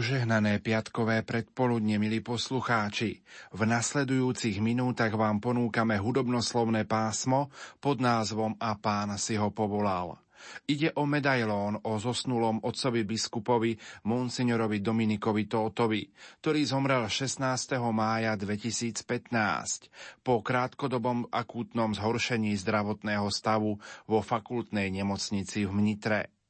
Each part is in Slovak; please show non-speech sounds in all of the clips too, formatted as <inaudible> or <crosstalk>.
Požehnané piatkové predpoludne, milí poslucháči. V nasledujúcich minútach vám ponúkame hudobnoslovné pásmo pod názvom A pán si ho povolal. Ide o medailón o zosnulom otcovi biskupovi monsignorovi Dominikovi Tótovi, ktorý zomrel 16. mája 2015 po krátkodobom akútnom zhoršení zdravotného stavu vo fakultnej nemocnici v Mnitre.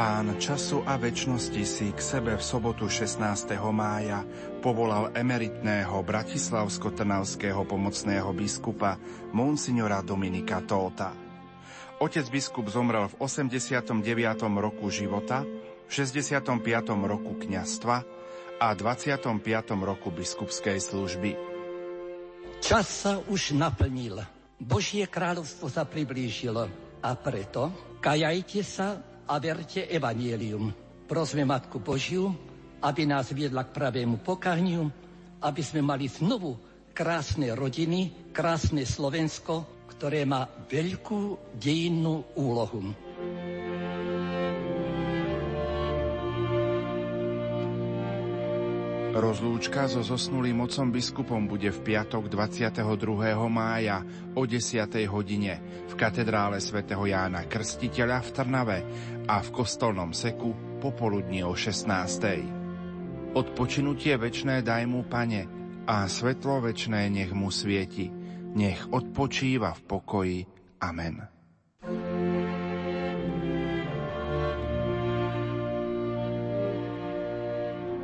Pán času a väčšnosti si k sebe v sobotu 16. mája povolal emeritného bratislavsko-trnavského pomocného biskupa monsignora Dominika Tóta. Otec biskup zomrel v 89. roku života, v 65. roku kňastva a 25. roku biskupskej služby. Čas sa už naplnil. Božie kráľovstvo sa priblížilo a preto kajajte sa a verte evanielium. Prosme Matku Božiu, aby nás viedla k pravému pokániu, aby sme mali znovu krásne rodiny, krásne Slovensko, ktoré má veľkú dejinnú úlohu. Rozlúčka so zosnulým mocom biskupom bude v piatok 22. mája o 10. hodine v katedrále svätého Jána Krstiteľa v Trnave a v kostolnom seku popoludní o 16. Odpočinutie večné daj mu, pane, a svetlo večné nech mu svieti. Nech odpočíva v pokoji. Amen.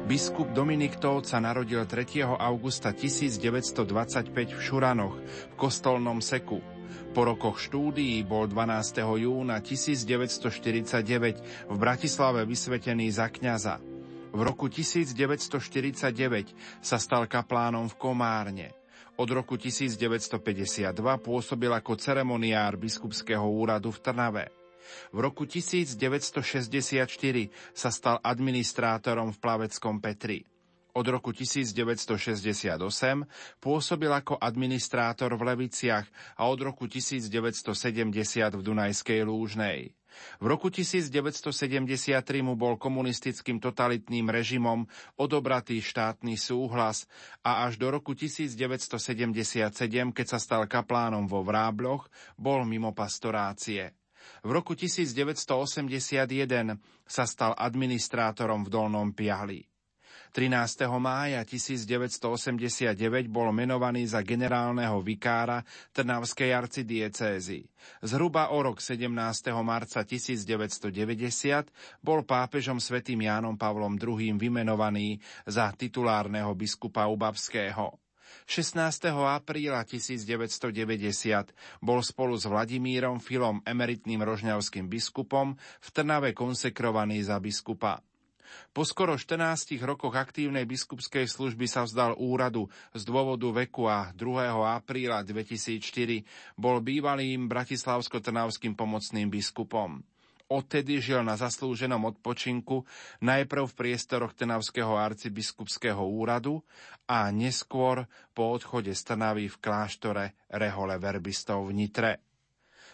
Biskup Dominik Tóth narodil 3. augusta 1925 v Šuranoch v kostolnom seku. Po rokoch štúdií bol 12. júna 1949 v Bratislave vysvetený za kňaza. V roku 1949 sa stal kaplánom v Komárne. Od roku 1952 pôsobil ako ceremoniár biskupského úradu v Trnave. V roku 1964 sa stal administrátorom v Plaveckom Petri. Od roku 1968 pôsobil ako administrátor v Leviciach a od roku 1970 v Dunajskej Lúžnej. V roku 1973 mu bol komunistickým totalitným režimom odobratý štátny súhlas a až do roku 1977, keď sa stal kaplánom vo Vrábloch, bol mimo pastorácie. V roku 1981 sa stal administrátorom v Dolnom Piahli. 13. mája 1989 bol menovaný za generálneho vikára Trnavskej arcidiecézy. Zhruba o rok 17. marca 1990 bol pápežom svätým Jánom Pavlom II vymenovaný za titulárneho biskupa Ubavského. 16. apríla 1990 bol spolu s Vladimírom Filom emeritným rožňavským biskupom v Trnave konsekrovaný za biskupa. Po skoro 14 rokoch aktívnej biskupskej služby sa vzdal úradu z dôvodu veku a 2. apríla 2004 bol bývalým bratislavsko-trnavským pomocným biskupom. Odtedy žil na zaslúženom odpočinku najprv v priestoroch Trnavského arcibiskupského úradu a neskôr po odchode z Trnavy v kláštore Rehole Verbistov v Nitre.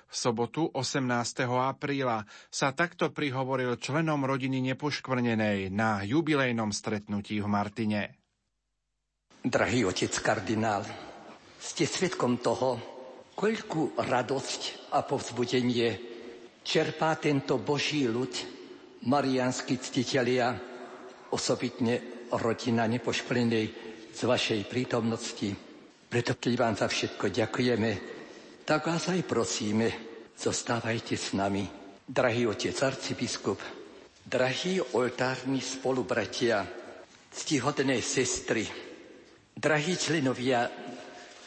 V sobotu 18. apríla sa takto prihovoril členom rodiny nepoškvrnenej na jubilejnom stretnutí v Martine. Drahý otec kardinál, ste svetkom toho, koľkú radosť a povzbudenie čerpá tento Boží ľud, marianskí ctitelia, osobitne rodina nepoškvrnenej z vašej prítomnosti. Preto keď vám za všetko ďakujeme, tak vás aj prosíme, zostávajte s nami. Drahý otec arcibiskup, drahí oltárni spolubratia, ctihodné sestry, drahí členovia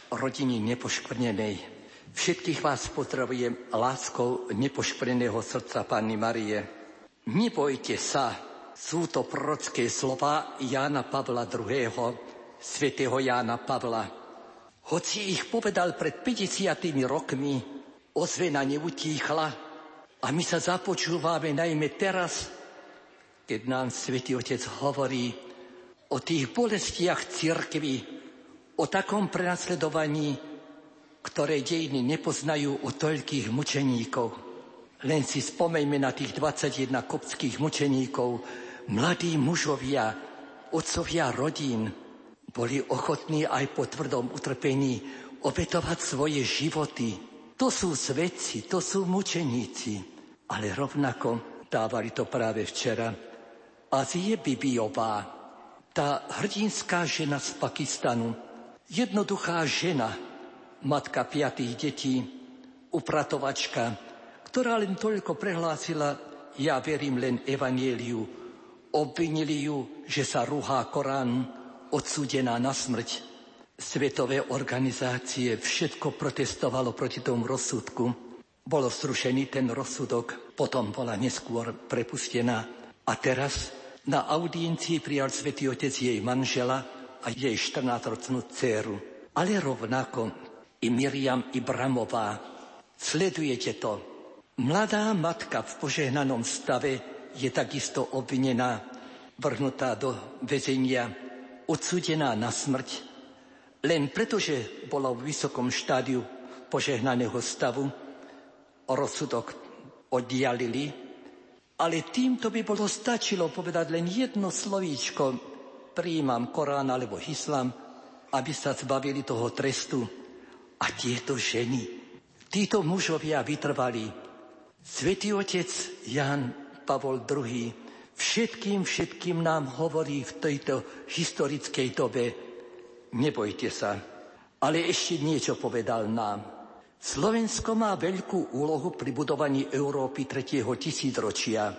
rodiny nepoškvrnenej, Všetkých vás pozdravujem láskou nepoškvrneného srdca Panny Marie. Nebojte sa, sú to prorocké slova Jána Pavla II., svätého Jána Pavla. Hoci ich povedal pred 50 rokmi, ozvena neutíchla a my sa započúvame najmä teraz, keď nám Svetý Otec hovorí o tých bolestiach cirkvy, o takom prenasledovaní, ktoré dejiny nepoznajú o toľkých mučeníkov. Len si spomeňme na tých 21 kopských mučeníkov, mladí mužovia, otcovia rodín, boli ochotní aj po tvrdom utrpení obetovať svoje životy. To sú svedci, to sú mučeníci, ale rovnako dávali to práve včera. Azie Bibiová, tá hrdinská žena z Pakistanu, jednoduchá žena, matka piatých detí, upratovačka, ktorá len toľko prehlásila, ja verím len evanieliu. Obvinili ju, že sa ruhá Korán, odsúdená na smrť. Svetové organizácie všetko protestovalo proti tomu rozsudku. Bolo zrušený ten rozsudok, potom bola neskôr prepustená. A teraz na audiencii prijal svätý Otec jej manžela a jej 14-ročnú dceru. Ale rovnako i Miriam Ibramová. Sledujete to. Mladá matka v požehnanom stave je takisto obvinená, vrhnutá do väzenia odsudená na smrť, len preto, že bola v vysokom štádiu požehnaného stavu, rozsudok oddialili, ale týmto by bolo stačilo povedať len jedno slovíčko, príjmam Korán alebo Islám, aby sa zbavili toho trestu. A tieto ženy, títo mužovia vytrvali. Svetý otec Jan Pavol II všetkým, všetkým nám hovorí v tejto historickej dobe, nebojte sa, ale ešte niečo povedal nám. Slovensko má veľkú úlohu pri budovaní Európy tretieho tisícročia.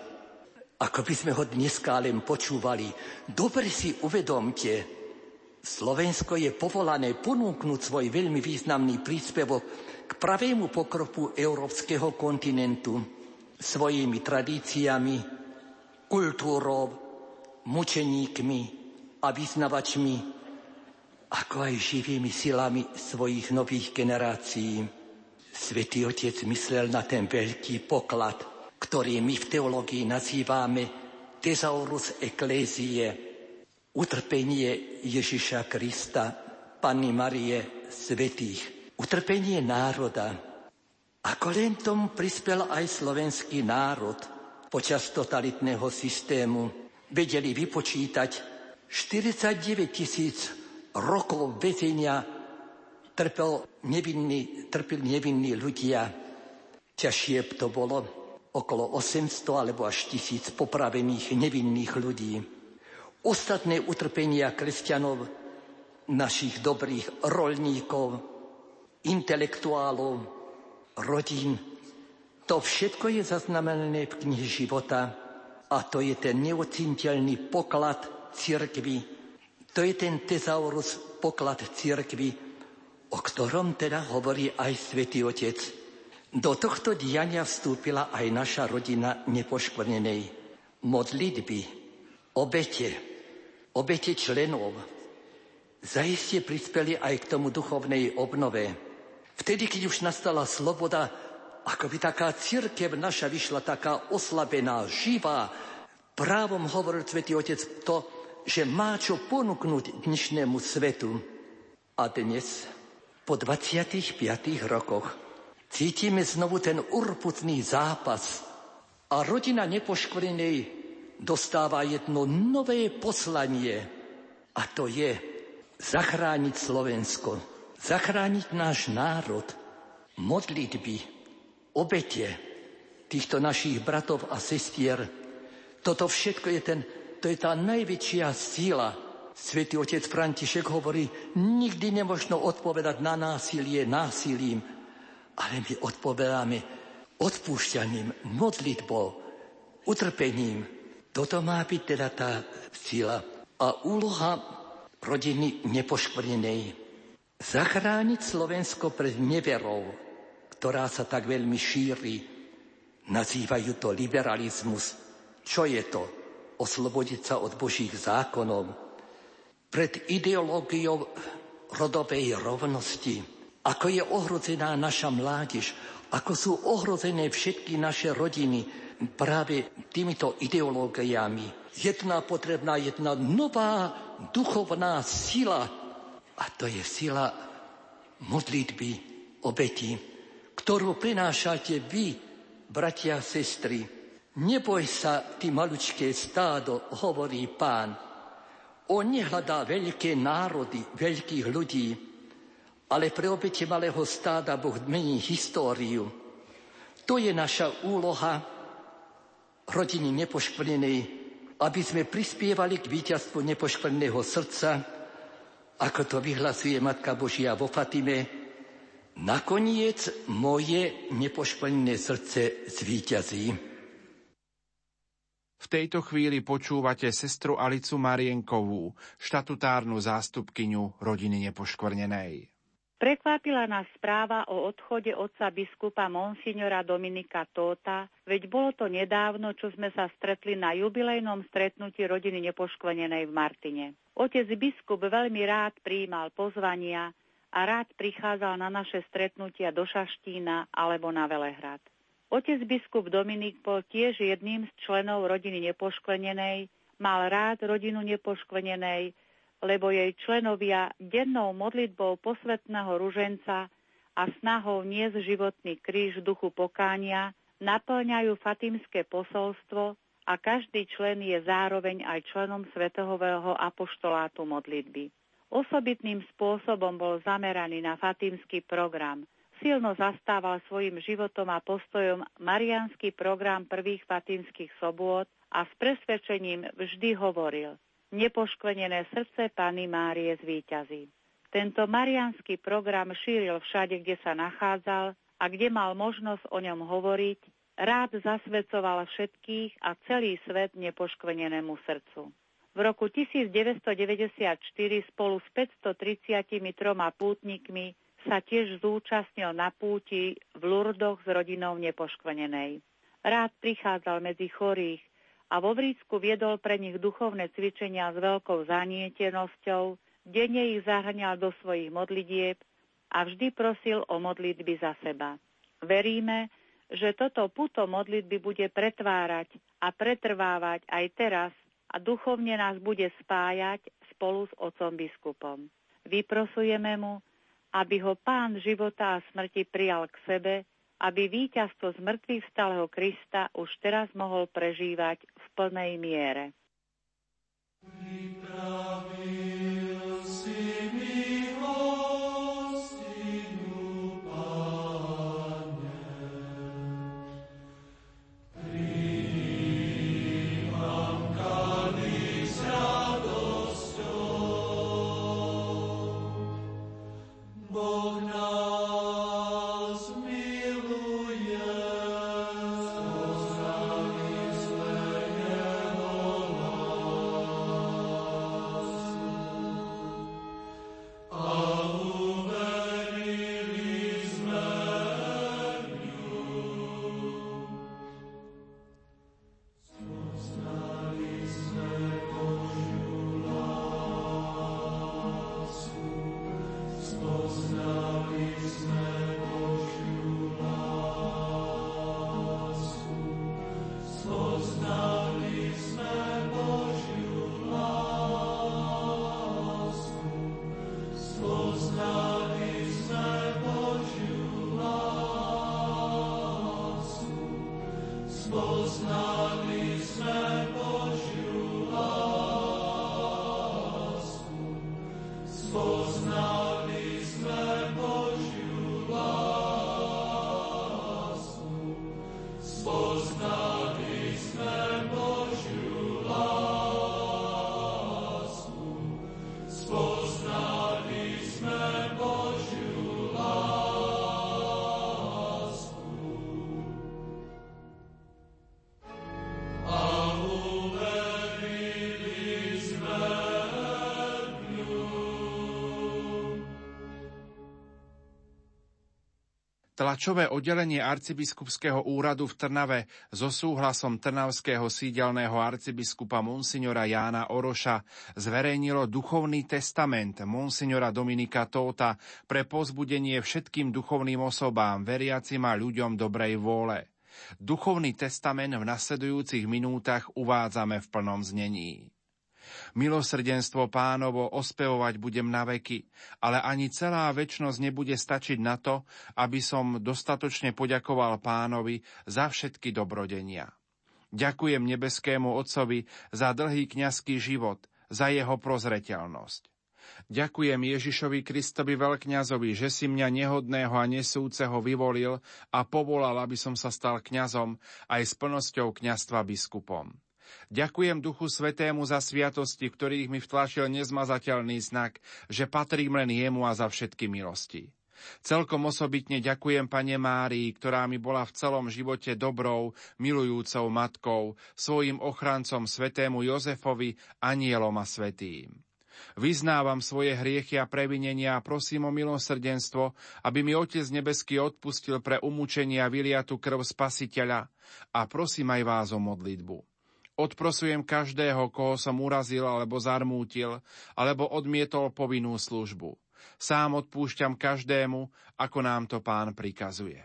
Ako by sme ho dneska len počúvali, dobre si uvedomte, Slovensko je povolané ponúknuť svoj veľmi významný príspevok k pravému pokroku európskeho kontinentu svojimi tradíciami, kultúrou, mučeníkmi a vyznavačmi, ako aj živými silami svojich nových generácií. Svetý Otec myslel na ten veľký poklad, ktorý my v teológii nazývame Tesaurus Ecclesiae, utrpenie Ježiša Krista, Panny Marie, svetých, utrpenie národa. Ako len tomu prispel aj slovenský národ – počas totalitného systému vedeli vypočítať 49 tisíc rokov väzenia trpel nevinný, trpil nevinní ľudia. Ťažšie to bolo okolo 800 alebo až tisíc popravených nevinných ľudí. Ostatné utrpenia kresťanov, našich dobrých rolníkov, intelektuálov, rodín, to všetko je zaznamenané v knihe života a to je ten neocinteľný poklad cirkvy. To je ten tezaurus poklad cirkvy, o ktorom teda hovorí aj svätý Otec. Do tohto diania vstúpila aj naša rodina nepoškvrnenej. Modlitby, obete, obete členov, zaiste prispeli aj k tomu duchovnej obnove. Vtedy, keď už nastala sloboda ako by taká církev naša vyšla taká oslabená, živá. Právom hovoril Svetý Otec to, že má čo ponúknuť dnešnému svetu. A dnes, po 25 rokoch, cítime znovu ten urputný zápas a rodina nepoškvrnenej dostáva jedno nové poslanie a to je zachrániť Slovensko, zachrániť náš národ, modlitby, obete týchto našich bratov a sestier. Toto všetko je, ten, to je tá najväčšia síla. Svetý otec František hovorí, nikdy nemožno odpovedať na násilie násilím, ale my odpovedáme odpúšťaním, modlitbou, utrpením. Toto má byť teda tá síla a úloha rodiny nepoškvrnenej. Zachrániť Slovensko pred neverou, ktorá sa tak veľmi šíri. Nazývajú to liberalizmus. Čo je to? Oslobodiť sa od Božích zákonov. Pred ideológiou rodovej rovnosti, ako je ohrozená naša mládež, ako sú ohrozené všetky naše rodiny práve týmito ideológiami. Jedna potrebná, jedna nová duchovná sila. A to je sila modlitby, obeti, ktorú prinášate vy, bratia a sestry. Neboj sa, ty malučké stádo, hovorí pán. On nehľadá veľké národy, veľkých ľudí, ale pre obete malého stáda Boh mení históriu. To je naša úloha rodiny nepoškvrnenej, aby sme prispievali k víťazstvu nepoškvrneného srdca, ako to vyhlasuje Matka Božia vo Fatime, nakoniec moje nepoškvrnené srdce zvíťazí. V tejto chvíli počúvate sestru Alicu Marienkovú, štatutárnu zástupkyňu rodiny nepoškvrnenej. Prekvapila nás správa o odchode otca biskupa Monsignora Dominika Tóta, veď bolo to nedávno, čo sme sa stretli na jubilejnom stretnutí rodiny nepoškvrnenej v Martine. Otec biskup veľmi rád prijímal pozvania a rád prichádzal na naše stretnutia do Šaštína alebo na Velehrad. Otec biskup Dominik bol tiež jedným z členov rodiny nepoškvrnenej, mal rád rodinu nepoškvrnenej, lebo jej členovia dennou modlitbou posvetného ruženca a snahou niesť životný kríž v duchu pokánia naplňajú fatimské posolstvo a každý člen je zároveň aj členom Svetového apoštolátu modlitby. Osobitným spôsobom bol zameraný na fatimský program. Silno zastával svojim životom a postojom marianský program prvých fatimských sobôt a s presvedčením vždy hovoril – nepoškvenené srdce Pany Márie zvíťazí. Tento marianský program šíril všade, kde sa nachádzal a kde mal možnosť o ňom hovoriť, rád zasvedcoval všetkých a celý svet nepoškvenenému srdcu. V roku 1994 spolu s 533 pútnikmi sa tiež zúčastnil na púti v Lurdoch s rodinou nepoškvenenej. Rád prichádzal medzi chorých, a vo Vrícku viedol pre nich duchovné cvičenia s veľkou zanietenosťou, denne ich zahrňal do svojich modlitieb a vždy prosil o modlitby za seba. Veríme, že toto puto modlitby bude pretvárať a pretrvávať aj teraz a duchovne nás bude spájať spolu s otcom biskupom. Vyprosujeme mu, aby ho pán života a smrti prijal k sebe aby víťazstvo z mŕtvych stáleho Krista už teraz mohol prežívať v plnej miere. Pripravil Tlačové oddelenie arcibiskupského úradu v Trnave so súhlasom trnavského sídelného arcibiskupa Monsignora Jána Oroša zverejnilo duchovný testament Monsignora Dominika Tóta pre pozbudenie všetkým duchovným osobám, veriacim a ľuďom dobrej vôle. Duchovný testament v nasledujúcich minútach uvádzame v plnom znení. Milosrdenstvo pánovo ospevovať budem na veky, ale ani celá väčnosť nebude stačiť na to, aby som dostatočne poďakoval pánovi za všetky dobrodenia. Ďakujem nebeskému Otcovi za dlhý kňazský život, za jeho prozreteľnosť. Ďakujem Ježišovi Kristovi veľkňazovi, že si mňa nehodného a nesúceho vyvolil a povolal, aby som sa stal kňazom aj s plnosťou kňastva biskupom. Ďakujem Duchu Svetému za sviatosti, ktorých mi vtlačil nezmazateľný znak, že patrím len jemu a za všetky milosti. Celkom osobitne ďakujem Pane Márii, ktorá mi bola v celom živote dobrou, milujúcou matkou, svojim ochrancom svetému Jozefovi, anielom a svetým. Vyznávam svoje hriechy a previnenia a prosím o milosrdenstvo, aby mi Otec nebeský odpustil pre umúčenie a vyliatu krv Spasiteľa a prosím aj vás o modlitbu. Odprosujem každého, koho som urazil alebo zarmútil, alebo odmietol povinnú službu. Sám odpúšťam každému, ako nám to pán prikazuje.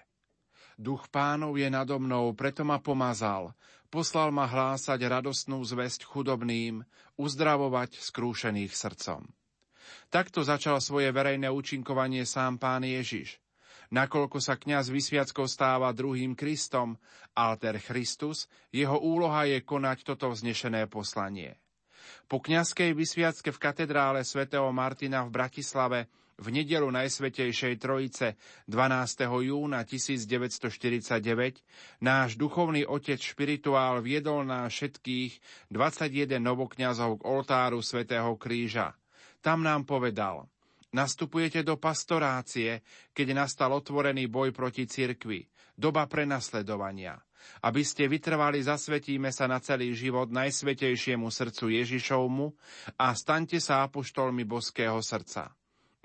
Duch pánov je nado mnou, preto ma pomazal. Poslal ma hlásať radostnú zväzť chudobným, uzdravovať skrúšených srdcom. Takto začal svoje verejné účinkovanie sám pán Ježiš nakoľko sa kňaz vysviackou stáva druhým Kristom, alter Christus, jeho úloha je konať toto vznešené poslanie. Po kňazskej vysviacke v katedrále svätého Martina v Bratislave v nedelu Najsvetejšej Trojice 12. júna 1949 náš duchovný otec špirituál viedol na všetkých 21 novokňazov k oltáru svätého Kríža. Tam nám povedal – Nastupujete do pastorácie, keď nastal otvorený boj proti cirkvi, doba prenasledovania. Aby ste vytrvali, zasvetíme sa na celý život najsvetejšiemu srdcu Ježišovmu a staňte sa apoštolmi boského srdca.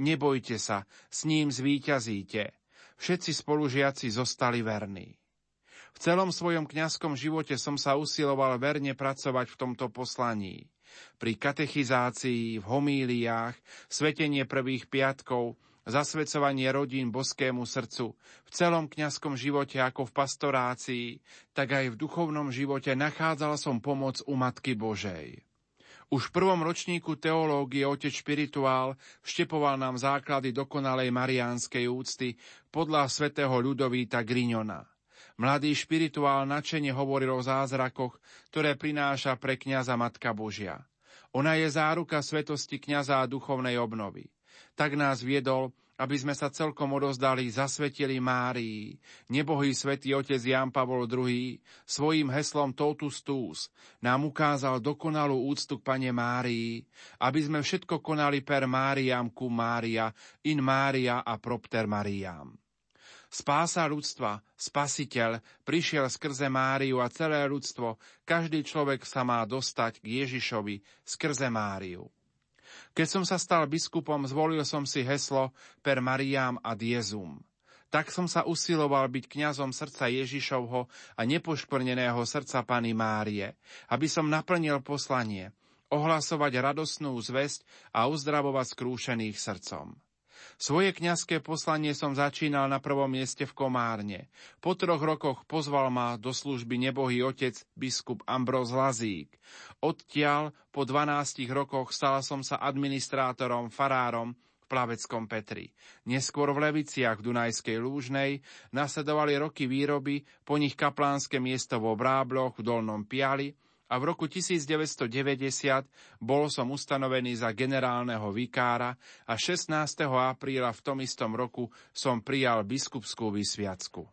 Nebojte sa, s ním zvíťazíte. Všetci spolužiaci zostali verní. V celom svojom kňazskom živote som sa usiloval verne pracovať v tomto poslaní pri katechizácii, v homíliách, svetenie prvých piatkov, zasvedcovanie rodín boskému srdcu, v celom kňazskom živote ako v pastorácii, tak aj v duchovnom živote nachádzal som pomoc u Matky Božej. Už v prvom ročníku teológie otec špirituál vštepoval nám základy dokonalej mariánskej úcty podľa svätého Ľudovíta Griňona. Mladý špirituál načene hovoril o zázrakoch, ktoré prináša pre kňaza Matka Božia. Ona je záruka svetosti kňaza a duchovnej obnovy. Tak nás viedol, aby sme sa celkom odozdali, zasvetili Márii. Nebohý svätý otec Jan Pavol II svojim heslom Totus Tus nám ukázal dokonalú úctu k Pane Márii, aby sme všetko konali per Máriam ku Mária, in Mária a propter Mariam. Spása ľudstva, spasiteľ, prišiel skrze Máriu a celé ľudstvo, každý človek sa má dostať k Ježišovi skrze Máriu. Keď som sa stal biskupom, zvolil som si heslo per Mariam ad Jezum. Tak som sa usiloval byť kňazom srdca Ježišovho a nepoškvrneného srdca Pany Márie, aby som naplnil poslanie, ohlasovať radosnú zväzť a uzdravovať skrúšených srdcom. Svoje kňazské poslanie som začínal na prvom mieste v Komárne. Po troch rokoch pozval ma do služby nebohý otec biskup Ambroz Lazík. Odtiaľ po 12 rokoch stal som sa administrátorom, farárom v Plaveckom Petri. Neskôr v Leviciach v Dunajskej Lúžnej nasledovali roky výroby, po nich kaplánske miesto vo Brábloch v Dolnom Piali, a v roku 1990 bol som ustanovený za generálneho vikára a 16. apríla v tom istom roku som prijal biskupskú vysviacku.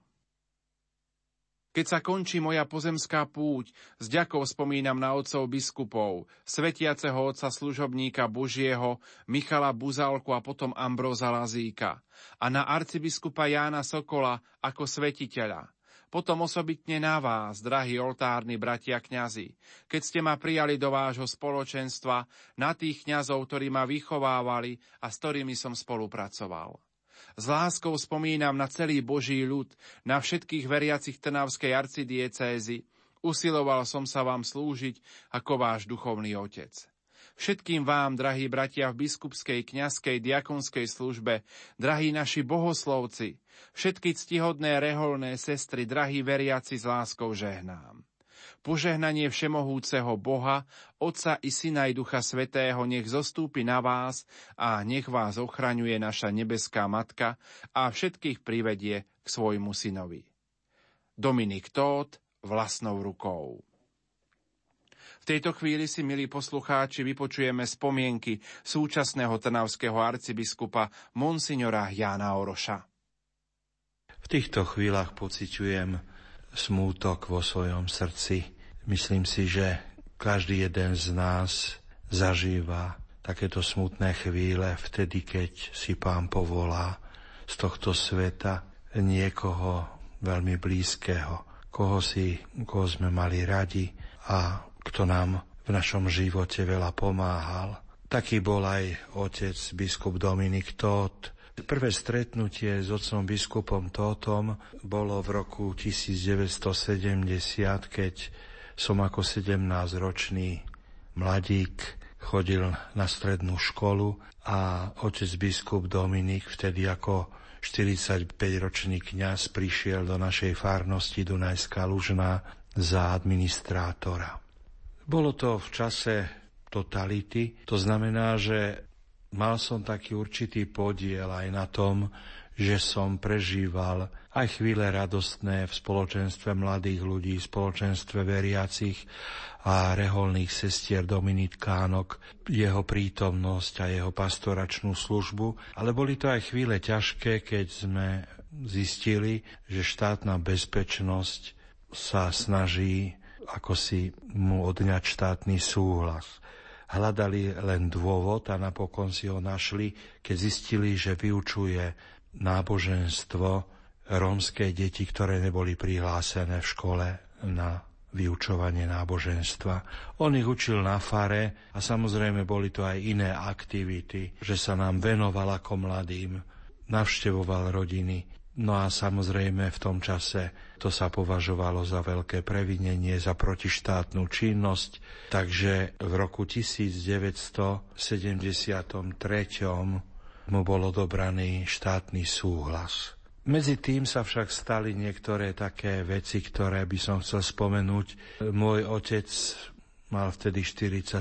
Keď sa končí moja pozemská púť, s ďakou spomínam na otcov biskupov, svetiaceho otca služobníka Božieho, Michala Buzálku a potom Ambroza Lazíka a na arcibiskupa Jána Sokola ako svetiteľa – potom osobitne na vás, drahí oltárni bratia kňazi, keď ste ma prijali do vášho spoločenstva, na tých kňazov, ktorí ma vychovávali a s ktorými som spolupracoval. S láskou spomínam na celý Boží ľud, na všetkých veriacich Trnavskej arcidiecézy. Usiloval som sa vám slúžiť ako váš duchovný otec. Všetkým vám, drahí bratia v biskupskej, kňazskej, diakonskej službe, drahí naši bohoslovci, všetky ctihodné reholné sestry, drahí veriaci s láskou žehnám. Požehnanie všemohúceho Boha, Otca i Syna i Ducha Svetého nech zostúpi na vás a nech vás ochraňuje naša nebeská Matka a všetkých privedie k svojmu synovi. Dominik Tóth vlastnou rukou. V tejto chvíli si, milí poslucháči, vypočujeme spomienky súčasného trnavského arcibiskupa Monsignora Jána Oroša. V týchto chvíľach pociťujem smútok vo svojom srdci. Myslím si, že každý jeden z nás zažíva takéto smutné chvíle vtedy, keď si pán povolá z tohto sveta niekoho veľmi blízkeho, koho, si, koho sme mali radi a kto nám v našom živote veľa pomáhal. Taký bol aj otec biskup Dominik Tóth, Prvé stretnutie s otcom biskupom Tótom bolo v roku 1970, keď som ako 17-ročný mladík chodil na strednú školu a otec biskup Dominik vtedy ako 45-ročný kňaz prišiel do našej farnosti Dunajská Lužná za administrátora. Bolo to v čase totality, to znamená, že mal som taký určitý podiel aj na tom, že som prežíval aj chvíle radostné v spoločenstve mladých ľudí, v spoločenstve veriacich a reholných sestier Dominitkánok, jeho prítomnosť a jeho pastoračnú službu, ale boli to aj chvíle ťažké, keď sme zistili, že štátna bezpečnosť sa snaží ako si mu odňať štátny súhlas. Hľadali len dôvod a napokon si ho našli, keď zistili, že vyučuje náboženstvo rómske deti, ktoré neboli prihlásené v škole na vyučovanie náboženstva. On ich učil na fare a samozrejme boli to aj iné aktivity, že sa nám venoval ako mladým, navštevoval rodiny, No a samozrejme v tom čase to sa považovalo za veľké previnenie, za protištátnu činnosť, takže v roku 1973 mu bol odobraný štátny súhlas. Medzi tým sa však stali niektoré také veci, ktoré by som chcel spomenúť. Môj otec mal vtedy 47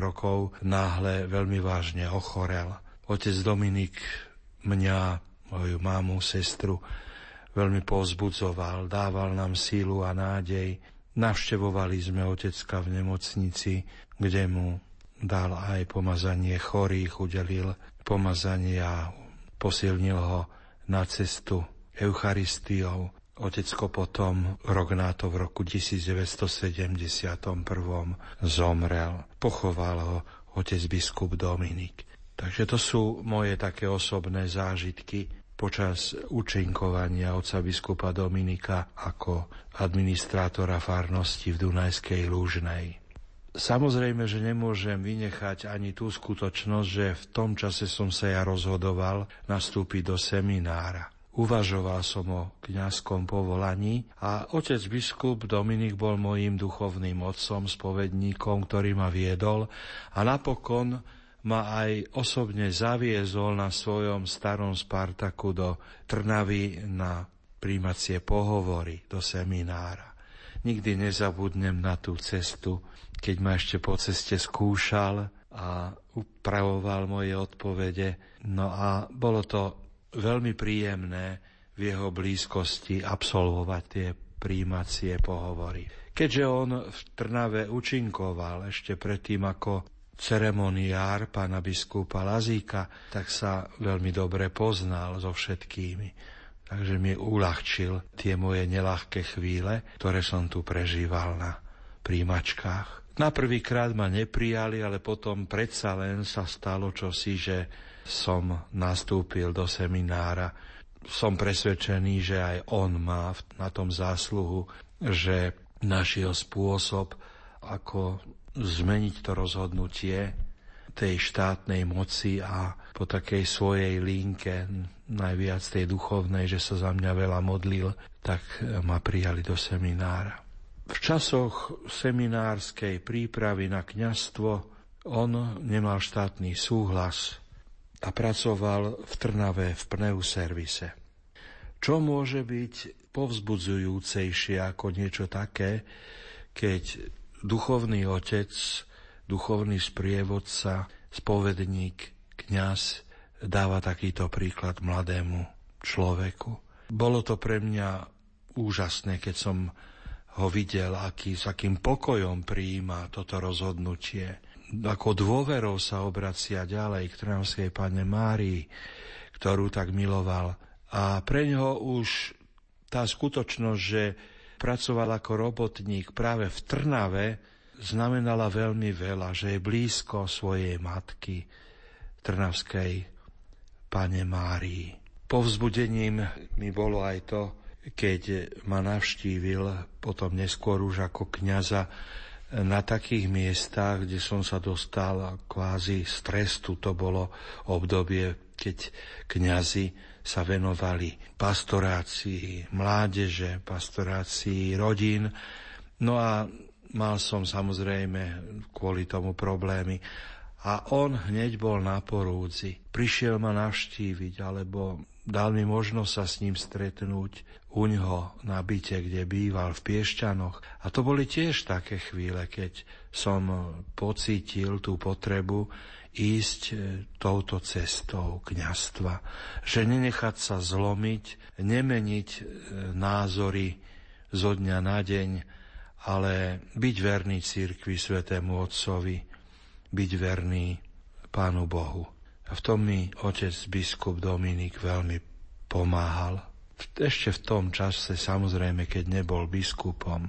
rokov, náhle veľmi vážne ochorel. Otec Dominik mňa moju mámu, sestru, veľmi pozbudzoval, dával nám sílu a nádej. Navštevovali sme otecka v nemocnici, kde mu dal aj pomazanie chorých, udelil pomazanie a posilnil ho na cestu Eucharistiou. Otecko potom, rok na to v roku 1971 zomrel. Pochoval ho otec biskup Dominik. Takže to sú moje také osobné zážitky počas učinkovania oca biskupa Dominika ako administrátora farnosti v Dunajskej Lúžnej. Samozrejme, že nemôžem vynechať ani tú skutočnosť, že v tom čase som sa ja rozhodoval nastúpiť do seminára. Uvažoval som o kňazskom povolaní a otec biskup Dominik bol mojím duchovným otcom, spovedníkom, ktorý ma viedol a napokon ma aj osobne zaviezol na svojom starom Spartaku do Trnavy na príjmacie pohovory do seminára. Nikdy nezabudnem na tú cestu, keď ma ešte po ceste skúšal a upravoval moje odpovede. No a bolo to veľmi príjemné v jeho blízkosti absolvovať tie príjmacie pohovory. Keďže on v Trnave učinkoval ešte predtým, ako ceremoniár pána biskupa Lazíka, tak sa veľmi dobre poznal so všetkými. Takže mi uľahčil tie moje nelahké chvíle, ktoré som tu prežíval na príjmačkách. Na prvýkrát ma neprijali, ale potom predsa len sa stalo čosi, že som nastúpil do seminára. Som presvedčený, že aj on má na tom zásluhu, že našiel spôsob, ako zmeniť to rozhodnutie tej štátnej moci a po takej svojej linke najviac tej duchovnej, že sa za mňa veľa modlil, tak ma prijali do seminára. V časoch seminárskej prípravy na kňastvo on nemal štátny súhlas a pracoval v Trnave v pneuservise. Čo môže byť povzbudzujúcejšie ako niečo také, keď duchovný otec, duchovný sprievodca, spovedník, kňaz dáva takýto príklad mladému človeku. Bolo to pre mňa úžasné, keď som ho videl, aký, s akým pokojom prijíma toto rozhodnutie. Ako dôverou sa obracia ďalej k Trnavskej pane Márii, ktorú tak miloval. A pre ňoho už tá skutočnosť, že pracoval ako robotník práve v Trnave, znamenala veľmi veľa, že je blízko svojej matky, Trnavskej Pane Márii. Povzbudením mi bolo aj to, keď ma navštívil potom neskôr už ako kňaza na takých miestach, kde som sa dostal kvázi z trestu. To bolo obdobie, keď kňazi sa venovali pastorácii mládeže, pastorácii rodín. No a mal som samozrejme kvôli tomu problémy a on hneď bol na porúdzi. Prišiel ma navštíviť, alebo dal mi možnosť sa s ním stretnúť u ňoho na byte, kde býval v Piešťanoch. A to boli tiež také chvíle, keď som pocítil tú potrebu ísť e, touto cestou kňastva. Že nenechať sa zlomiť, nemeniť e, názory zo dňa na deň, ale byť verný cirkvi svetému Otcovi, byť verný Pánu Bohu. A v tom mi otec biskup Dominik veľmi pomáhal. Ešte v tom čase, samozrejme, keď nebol biskupom.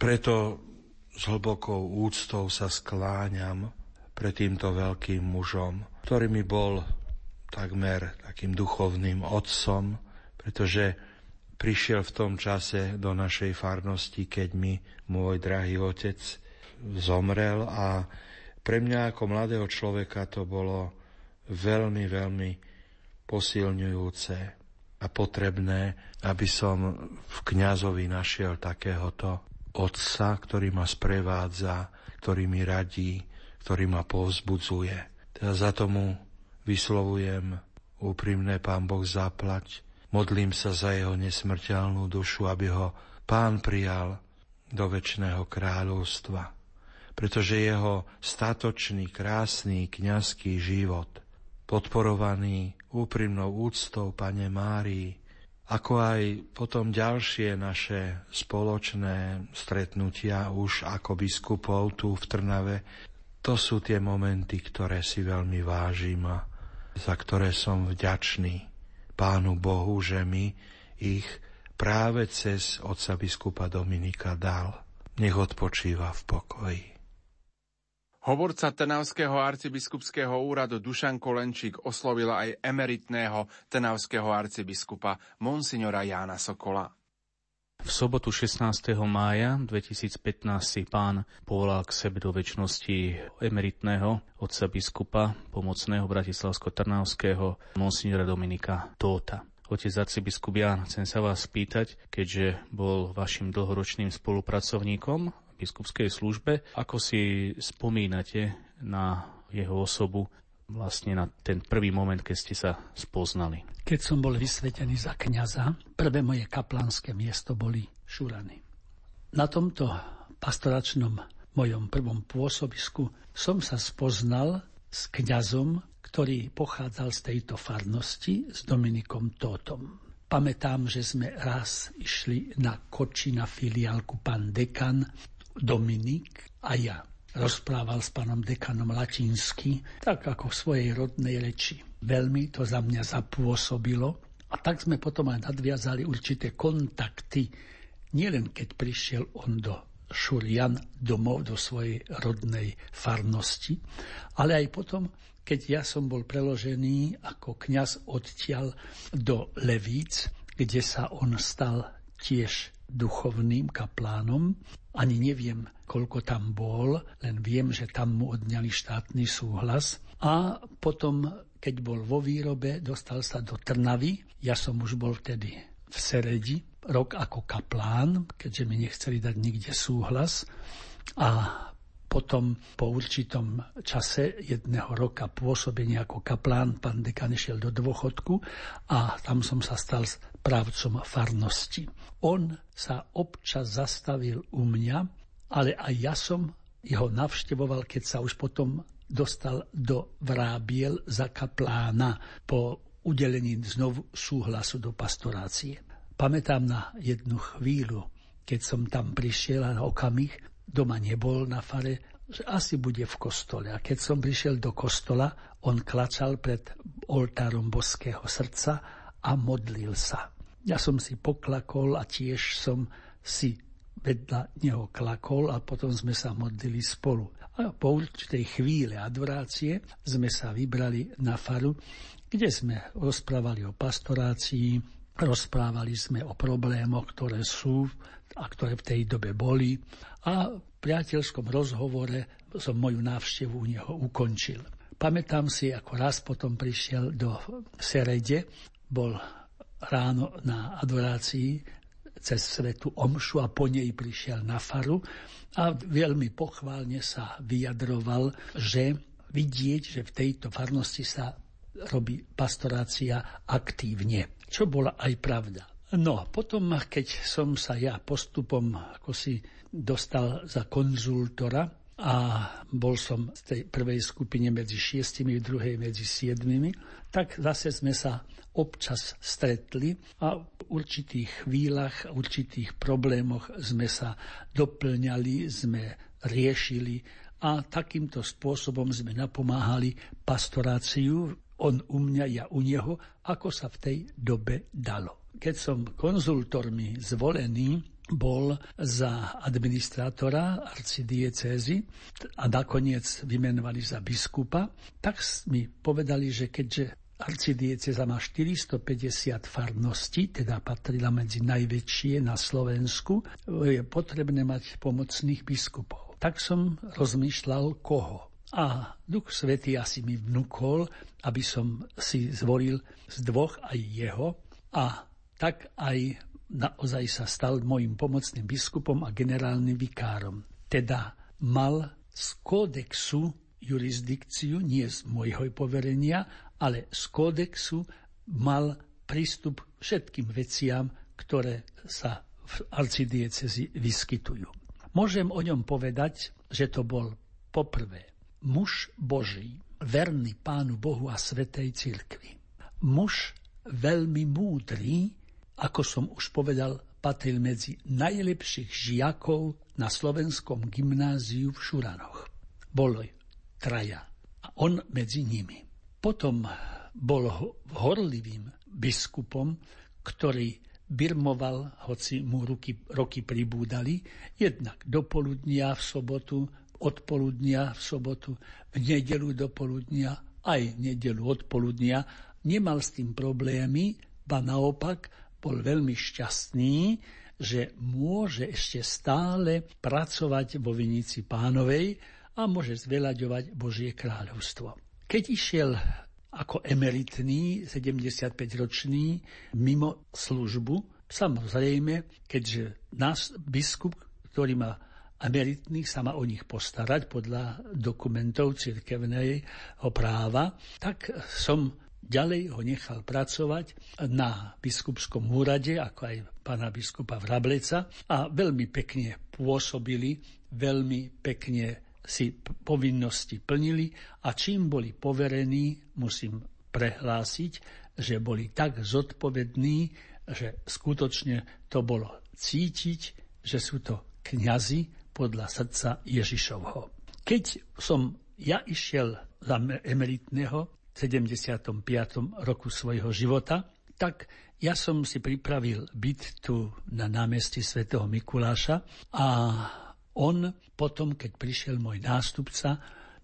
Preto s hlbokou úctou sa skláňam pred týmto veľkým mužom, ktorý mi bol takmer takým duchovným otcom, pretože prišiel v tom čase do našej farnosti, keď mi môj drahý otec zomrel. A pre mňa ako mladého človeka to bolo veľmi, veľmi posilňujúce a potrebné, aby som v kňazovi našiel takéhoto otca, ktorý ma sprevádza, ktorý mi radí, ktorý ma povzbudzuje. Teda za tomu vyslovujem úprimné Pán Boh zaplať. Modlím sa za jeho nesmrteľnú dušu, aby ho Pán prijal do väčšného kráľovstva pretože jeho statočný, krásny kňazský život, podporovaný úprimnou úctou Pane Márii, ako aj potom ďalšie naše spoločné stretnutia už ako biskupov tu v Trnave, to sú tie momenty, ktoré si veľmi vážim a za ktoré som vďačný Pánu Bohu, že mi ich práve cez otca biskupa Dominika dal. Nech odpočíva v pokoji. Hovorca Trnavského arcibiskupského úradu Dušan Kolenčík oslovil aj emeritného trnavského arcibiskupa monsignora Jána Sokola. V sobotu 16. mája 2015 si pán povolal k sebe do väčšnosti emeritného otca biskupa pomocného bratislavsko-trnavského monsignora Dominika Tóta. Otec arcibiskup Ján, chcem sa vás spýtať, keďže bol vašim dlhoročným spolupracovníkom biskupskej službe. Ako si spomínate na jeho osobu, vlastne na ten prvý moment, keď ste sa spoznali? Keď som bol vysvetený za kňaza, prvé moje kaplánske miesto boli Šurany. Na tomto pastoračnom mojom prvom pôsobisku som sa spoznal s kňazom, ktorý pochádzal z tejto farnosti, s Dominikom Tótom. Pamätám, že sme raz išli na koči na filiálku pán dekan Dominik a ja. Rozprával s pánom dekanom latinsky, tak ako v svojej rodnej reči. Veľmi to za mňa zapôsobilo a tak sme potom aj nadviazali určité kontakty, nielen keď prišiel on do Šurian domov do svojej rodnej farnosti, ale aj potom, keď ja som bol preložený ako kňaz odtiaľ do Levíc, kde sa on stal tiež duchovným kaplánom. Ani neviem, koľko tam bol, len viem, že tam mu odňali štátny súhlas. A potom keď bol vo výrobe, dostal sa do Trnavy. Ja som už bol vtedy v Seredi, rok ako kaplán, keďže mi nechceli dať nikde súhlas. A potom po určitom čase jedného roka pôsobenia ako kaplán pán dekan išiel do dôchodku a tam som sa stal právcom farnosti. On sa občas zastavil u mňa, ale aj ja som jeho navštevoval, keď sa už potom dostal do Vrábiel za kaplána po udelení znovu súhlasu do pastorácie. Pamätám na jednu chvíľu, keď som tam prišiel a okamih doma nebol na fare, že asi bude v kostole. A keď som prišiel do kostola, on klačal pred oltárom boského srdca a modlil sa. Ja som si poklakol a tiež som si vedľa neho klakol a potom sme sa modlili spolu. A po určitej chvíle adorácie sme sa vybrali na faru, kde sme rozprávali o pastorácii, rozprávali sme o problémoch, ktoré sú a ktoré v tej dobe boli a v priateľskom rozhovore som moju návštevu u neho ukončil. Pamätám si, ako raz potom prišiel do Serede, bol ráno na adorácii cez svetu omšu a po nej prišiel na faru a veľmi pochválne sa vyjadroval, že vidieť, že v tejto farnosti sa robí pastorácia aktívne, čo bola aj pravda. No a potom, keď som sa ja postupom ako si dostal za konzultora a bol som v tej prvej skupine medzi šiestimi, v druhej medzi siedmimi, tak zase sme sa občas stretli a v určitých chvíľach, v určitých problémoch sme sa doplňali, sme riešili a takýmto spôsobom sme napomáhali pastoráciu, on u mňa, ja u neho, ako sa v tej dobe dalo. Keď som konzultormi zvolený, bol za administrátora arcidiecézy a nakoniec vymenovali za biskupa, tak mi povedali, že keďže arcidieceza má 450 farností, teda patrila medzi najväčšie na Slovensku, je potrebné mať pomocných biskupov. Tak som rozmýšľal, koho. A Duch Svetý asi mi vnúkol, aby som si zvolil z dvoch aj jeho a tak aj naozaj sa stal môjim pomocným biskupom a generálnym vikárom. Teda mal z kódexu jurisdikciu, nie z môjho poverenia, ale z kódexu mal prístup všetkým veciam, ktoré sa v arcidiecezi vyskytujú. Môžem o ňom povedať, že to bol poprvé muž Boží, verný Pánu Bohu a Svetej Cirkvi. Muž veľmi múdry, ako som už povedal, patril medzi najlepších žiakov na slovenskom gymnáziu v Šuranoch. Bolo traja a on medzi nimi. Potom bol horlivým biskupom, ktorý birmoval, hoci mu ruky, roky pribúdali, jednak do poludnia v sobotu, od poludnia v sobotu, v nedelu do poludnia, aj nedelu od poludnia. Nemal s tým problémy, ba naopak bol veľmi šťastný, že môže ešte stále pracovať vo Vinici pánovej a môže zveľaďovať Božie kráľovstvo. Keď išiel ako emeritný, 75-ročný, mimo službu, samozrejme, keďže nás biskup, ktorý má emeritných, sa má o nich postarať podľa dokumentov cirkevného práva, tak som Ďalej ho nechal pracovať na biskupskom úrade, ako aj pána biskupa Vrableca a veľmi pekne pôsobili, veľmi pekne si povinnosti plnili a čím boli poverení, musím prehlásiť, že boli tak zodpovední, že skutočne to bolo cítiť, že sú to kňazi podľa srdca Ježišovho. Keď som ja išiel za emeritného 75. roku svojho života, tak ja som si pripravil byt tu na námestí svätého Mikuláša a on potom, keď prišiel môj nástupca,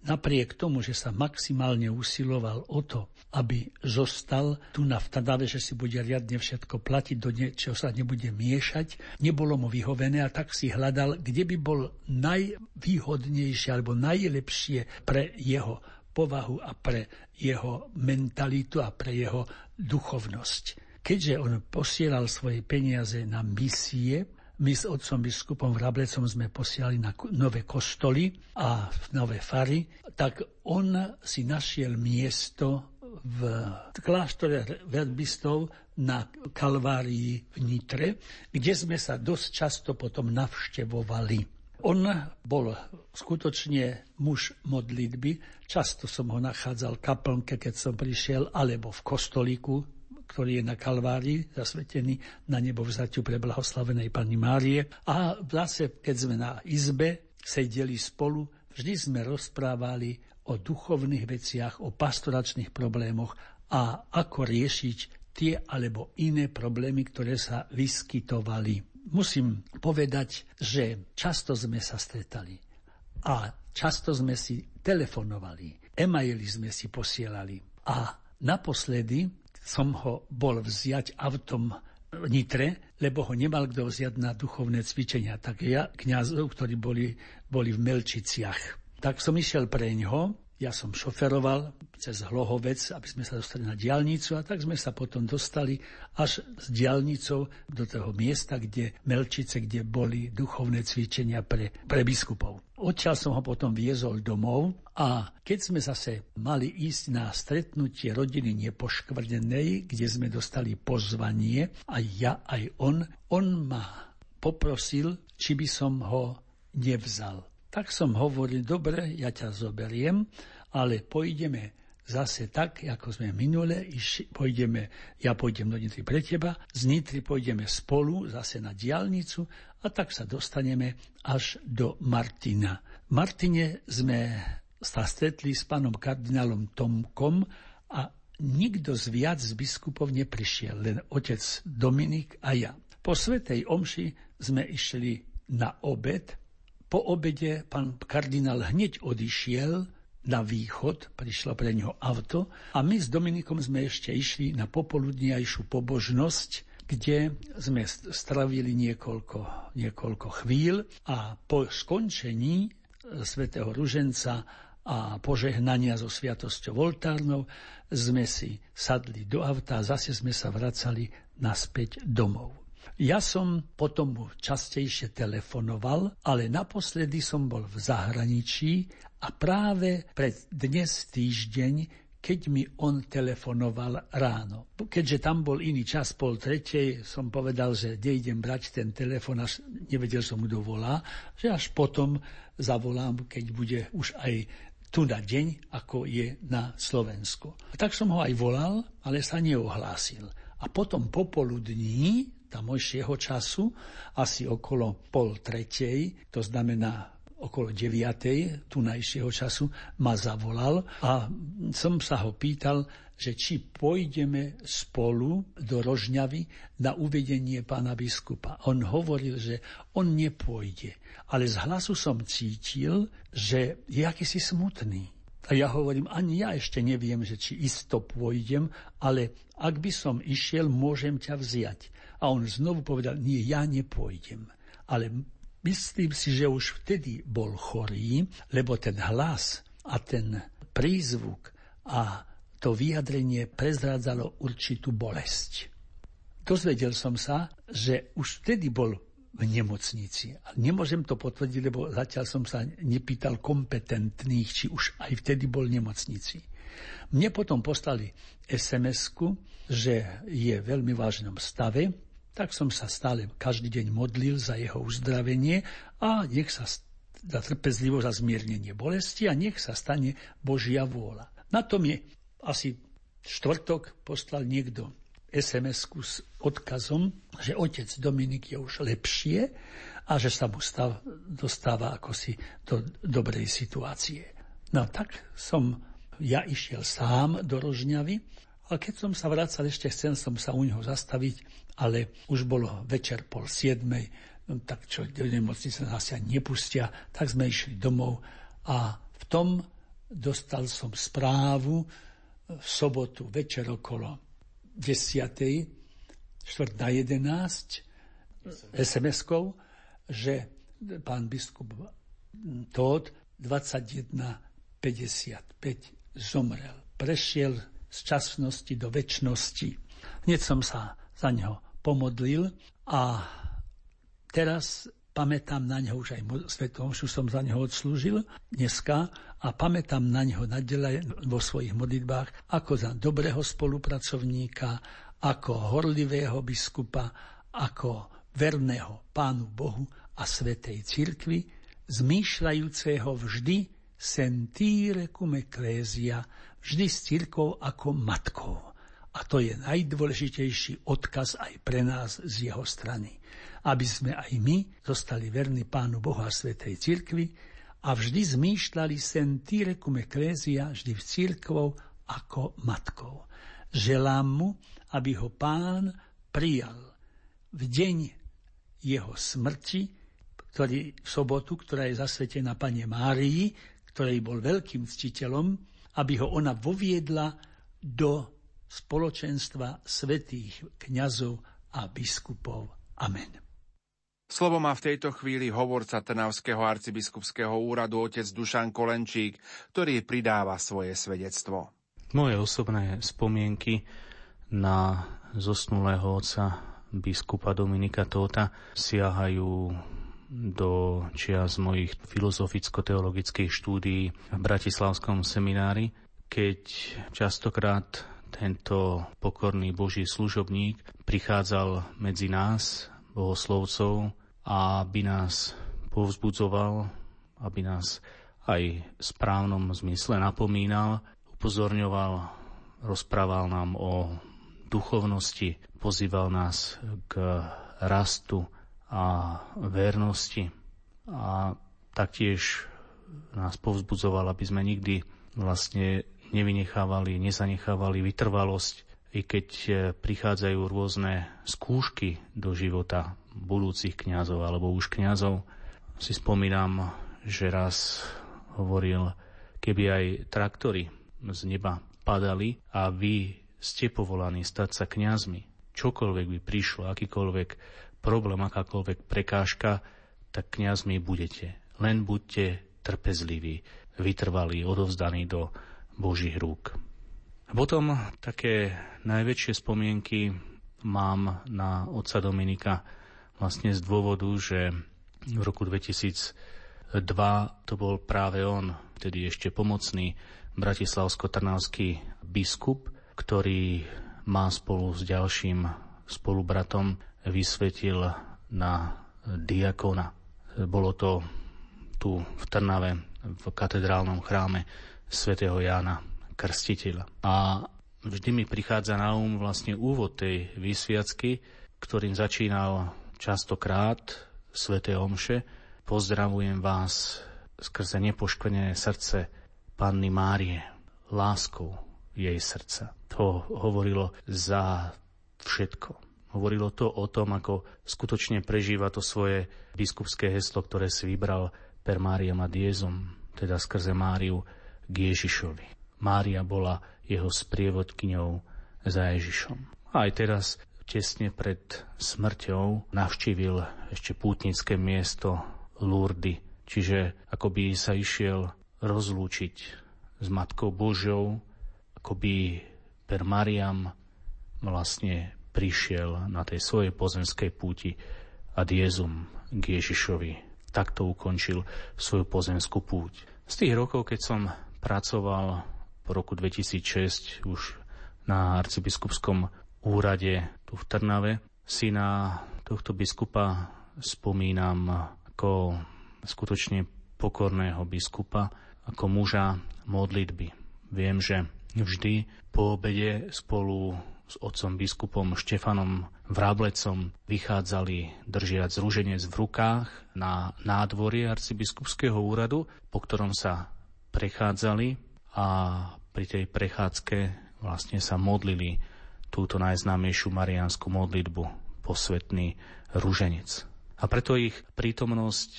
napriek tomu, že sa maximálne usiloval o to, aby zostal tu na vtadave, že si bude riadne všetko platiť, do niečoho sa nebude miešať, nebolo mu vyhovené a tak si hľadal, kde by bol najvýhodnejšie alebo najlepšie pre jeho povahu a pre jeho mentalitu a pre jeho duchovnosť. Keďže on posielal svoje peniaze na misie, my s otcom biskupom Vrablecom sme posielali na nové kostoly a nové fary, tak on si našiel miesto v kláštore verbistov na Kalvárii v Nitre, kde sme sa dosť často potom navštevovali. On bol skutočne muž modlitby. Často som ho nachádzal v kaplnke, keď som prišiel, alebo v kostolíku, ktorý je na Kalvárii, zasvetený na nebo vzatiu pre blahoslavenej Pani Márie. A zase, keď sme na izbe sedeli spolu, vždy sme rozprávali o duchovných veciach, o pastoračných problémoch a ako riešiť tie alebo iné problémy, ktoré sa vyskytovali musím povedať, že často sme sa stretali a často sme si telefonovali, emaily sme si posielali a naposledy som ho bol vziať autom Nitre, lebo ho nemal kto vziať na duchovné cvičenia. Tak ja, kniazov, ktorí boli, boli v Melčiciach. Tak som išiel pre ňoho ja som šoferoval cez Hlohovec, aby sme sa dostali na diálnicu a tak sme sa potom dostali až s diálnicou do toho miesta, kde Melčice, kde boli duchovné cvičenia pre, pre biskupov. Odtiaľ som ho potom viezol domov a keď sme zase mali ísť na stretnutie rodiny nepoškvrnenej, kde sme dostali pozvanie, aj ja, aj on, on ma poprosil, či by som ho nevzal tak som hovoril, dobre, ja ťa zoberiem, ale pôjdeme zase tak, ako sme minule, iš, pôjdeme, ja pôjdem do Nitry pre teba, z Nitry pôjdeme spolu zase na diálnicu a tak sa dostaneme až do Martina. V Martine sme sa stretli s pánom kardinálom Tomkom a nikto z viac z biskupov neprišiel, len otec Dominik a ja. Po Svetej Omši sme išli na obed po obede pán kardinál hneď odišiel na východ, prišlo pre neho auto a my s Dominikom sme ešte išli na popoludniajšiu pobožnosť, kde sme stravili niekoľko, niekoľko chvíľ a po skončení svätého Ruženca a požehnania so sviatosťou oltárnou sme si sadli do auta a zase sme sa vracali naspäť domov. Ja som potom častejšie telefonoval, ale naposledy som bol v zahraničí a práve pred dnes týždeň keď mi on telefonoval ráno. Keďže tam bol iný čas, pol tretej, som povedal, že nejdem brať ten telefon, až nevedel som, kto volá, že až potom zavolám, keď bude už aj tu na deň, ako je na Slovensku. Tak som ho aj volal, ale sa neohlásil. A potom popoludní tamojšieho času, asi okolo pol tretej, to znamená okolo 9. tunajšieho času ma zavolal a som sa ho pýtal, že či pôjdeme spolu do Rožňavy na uvedenie pána biskupa. On hovoril, že on nepôjde, ale z hlasu som cítil, že je akýsi smutný. A ja hovorím, ani ja ešte neviem, že či isto pôjdem, ale ak by som išiel, môžem ťa vziať. A on znovu povedal, nie, ja nepôjdem. Ale myslím si, že už vtedy bol chorý, lebo ten hlas a ten prízvuk a to vyjadrenie prezrádzalo určitú bolesť. Dozvedel som sa, že už vtedy bol v nemocnici. Nemôžem to potvrdiť, lebo zatiaľ som sa nepýtal kompetentných, či už aj vtedy bol v nemocnici. Mne potom poslali sms že je v veľmi vážnom stave, tak som sa stále každý deň modlil za jeho uzdravenie a nech sa za trpezlivo za zmiernenie bolesti a nech sa stane Božia vôľa. Na tom je asi štvrtok poslal niekto sms s odkazom, že otec Dominik je už lepšie a že sa mu stav, dostáva ako si do dobrej situácie. No tak som ja išiel sám do Rožňavy a keď som sa vracal, ešte chcel som sa u neho zastaviť, ale už bolo večer pol siedmej, tak čo do nemocnice nás sa nepustia, tak sme išli domov a v tom dostal som správu v sobotu večer okolo 10. čtvrt na 11 SMS-kov, že pán biskup Tóth 21.55 zomrel. Prešiel z časnosti do väčšnosti. Hneď som sa za neho pomodlil a teraz pamätám na neho, už aj svetom, už som za neho odslúžil dneska a pamätám na neho nadalej vo svojich modlitbách ako za dobrého spolupracovníka, ako horlivého biskupa, ako verného Pánu Bohu a Svetej Cirkvi, zmýšľajúceho vždy sentire cum ecclesia, vždy s cirkvou ako matkou. A to je najdôležitejší odkaz aj pre nás z jeho strany. Aby sme aj my zostali verní Pánu Bohu a Svetej Cirkvi a vždy zmýšľali sentire cum ecclesia, vždy v cirkvou ako matkou. Želám mu, aby ho pán prijal v deň jeho smrti, ktorý, v sobotu, ktorá je zasvetená Pane Márii, ktorej bol veľkým ctiteľom, aby ho ona voviedla do spoločenstva svetých kňazov a biskupov. Amen. Slovo má v tejto chvíli hovorca Trnavského arcibiskupského úradu otec Dušan Kolenčík, ktorý pridáva svoje svedectvo. Moje osobné spomienky na zosnulého otca biskupa Dominika Tóta siahajú do čias mojich filozoficko-teologických štúdií v Bratislavskom seminári, keď častokrát tento pokorný Boží služobník prichádzal medzi nás, bohoslovcov, aby nás povzbudzoval, aby nás aj v správnom zmysle napomínal, upozorňoval, rozprával nám o duchovnosti, pozýval nás k rastu a vernosti a taktiež nás povzbudzoval, aby sme nikdy vlastne nevynechávali, nezanechávali vytrvalosť, i keď e, prichádzajú rôzne skúšky do života budúcich kňazov alebo už kňazov. Si spomínam, že raz hovoril, keby aj traktory z neba padali a vy ste povolaní stať sa kňazmi, čokoľvek by prišlo, akýkoľvek problém, akákoľvek prekážka, tak kňazmi budete. Len buďte trpezliví, vytrvalí, odovzdaní do Božích rúk. Potom také najväčšie spomienky mám na otca Dominika vlastne z dôvodu, že v roku 2002 to bol práve on, tedy ešte pomocný bratislavsko-trnavský biskup, ktorý má spolu s ďalším spolubratom vysvetil na diakona. Bolo to tu v Trnave v katedrálnom chráme svätého Jána Krstiteľa. A vždy mi prichádza na um vlastne úvod tej vysviacky, ktorým začínal častokrát sväté Omše. Pozdravujem vás skrze nepoškvrnené srdce Panny Márie, láskou jej srdca. To hovorilo za všetko. Hovorilo to o tom, ako skutočne prežíva to svoje biskupské heslo, ktoré si vybral per Mária Diezum, teda skrze Máriu k Ježišovi. Mária bola jeho sprievodkyňou za Ježišom. A aj teraz, tesne pred smrťou, navštívil ešte pútnické miesto Lurdy, čiže ako by sa išiel rozlúčiť s Matkou Božou, ako by per Mariam vlastne prišiel na tej svojej pozemskej púti a diezum k Ježišovi. Takto ukončil svoju pozemskú púť. Z tých rokov, keď som pracoval po roku 2006 už na arcibiskupskom úrade tu v Trnave. Si na tohto biskupa spomínam ako skutočne pokorného biskupa, ako muža modlitby. Viem, že vždy po obede spolu s otcom biskupom Štefanom Vráblecom vychádzali držiac rúženec v rukách na nádvorie arcibiskupského úradu, po ktorom sa prechádzali a pri tej prechádzke vlastne sa modlili túto najznámejšiu mariánsku modlitbu, posvetný ruženec. A preto ich prítomnosť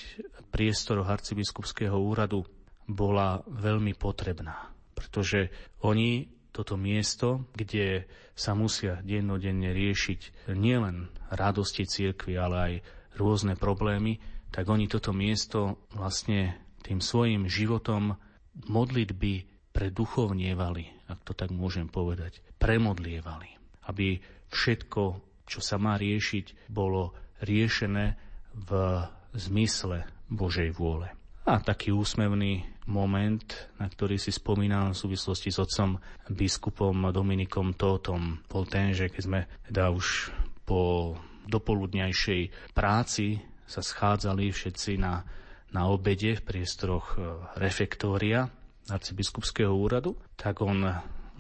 priestoroch arcibiskupského úradu bola veľmi potrebná, pretože oni toto miesto, kde sa musia dennodenne riešiť nielen radosti cirkvi, ale aj rôzne problémy, tak oni toto miesto vlastne tým svojim životom modlitby preduchovnievali, ak to tak môžem povedať, premodlievali, aby všetko, čo sa má riešiť, bolo riešené v zmysle Božej vôle. A taký úsmevný moment, na ktorý si spomínal v súvislosti s otcom biskupom Dominikom Tótom, bol ten, že keď sme teda už po dopoludňajšej práci sa schádzali všetci na, na obede v priestoroch e, refektória arcibiskupského úradu, tak on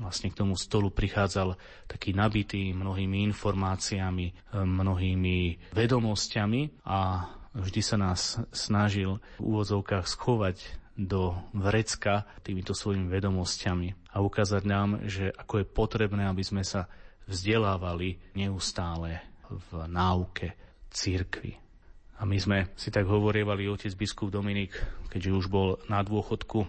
vlastne k tomu stolu prichádzal taký nabitý mnohými informáciami, e, mnohými vedomosťami a vždy sa nás snažil v úvodzovkách schovať do vrecka týmito svojimi vedomosťami a ukázať nám, že ako je potrebné, aby sme sa vzdelávali neustále v náuke církvy. A my sme si tak hovorievali, otec biskup Dominik, keďže už bol na dôchodku,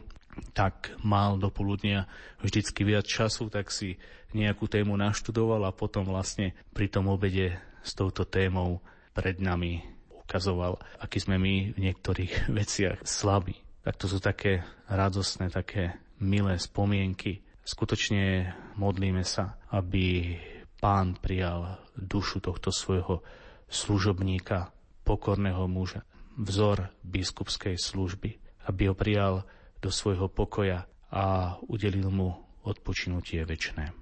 tak mal do poludnia vždycky viac času, tak si nejakú tému naštudoval a potom vlastne pri tom obede s touto témou pred nami ukazoval, aký sme my v niektorých <laughs> veciach slabí. Tak to sú také radosné, také milé spomienky. Skutočne modlíme sa, aby pán prijal dušu tohto svojho služobníka, pokorného muža, vzor biskupskej služby, aby ho prijal do svojho pokoja a udelil mu odpočinutie večné.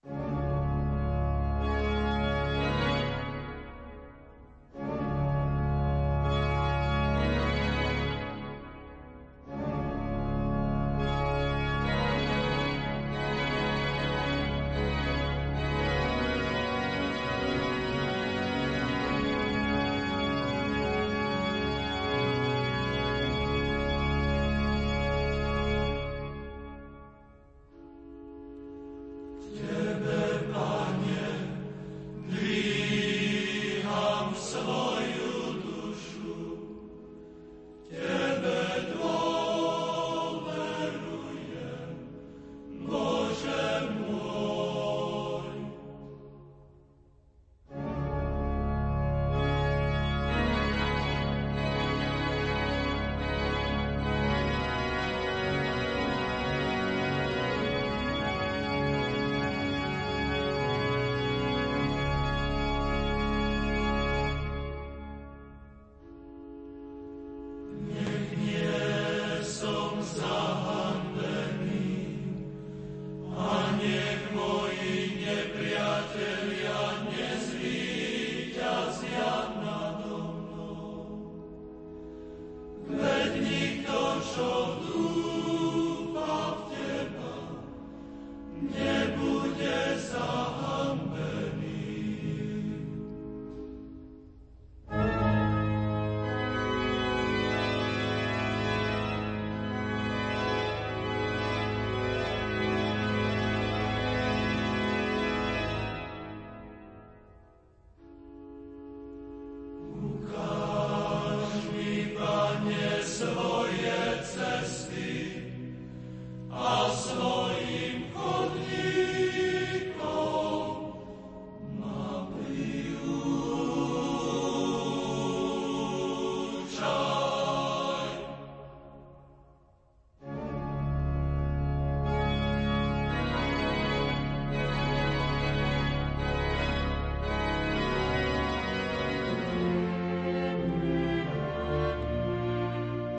thank you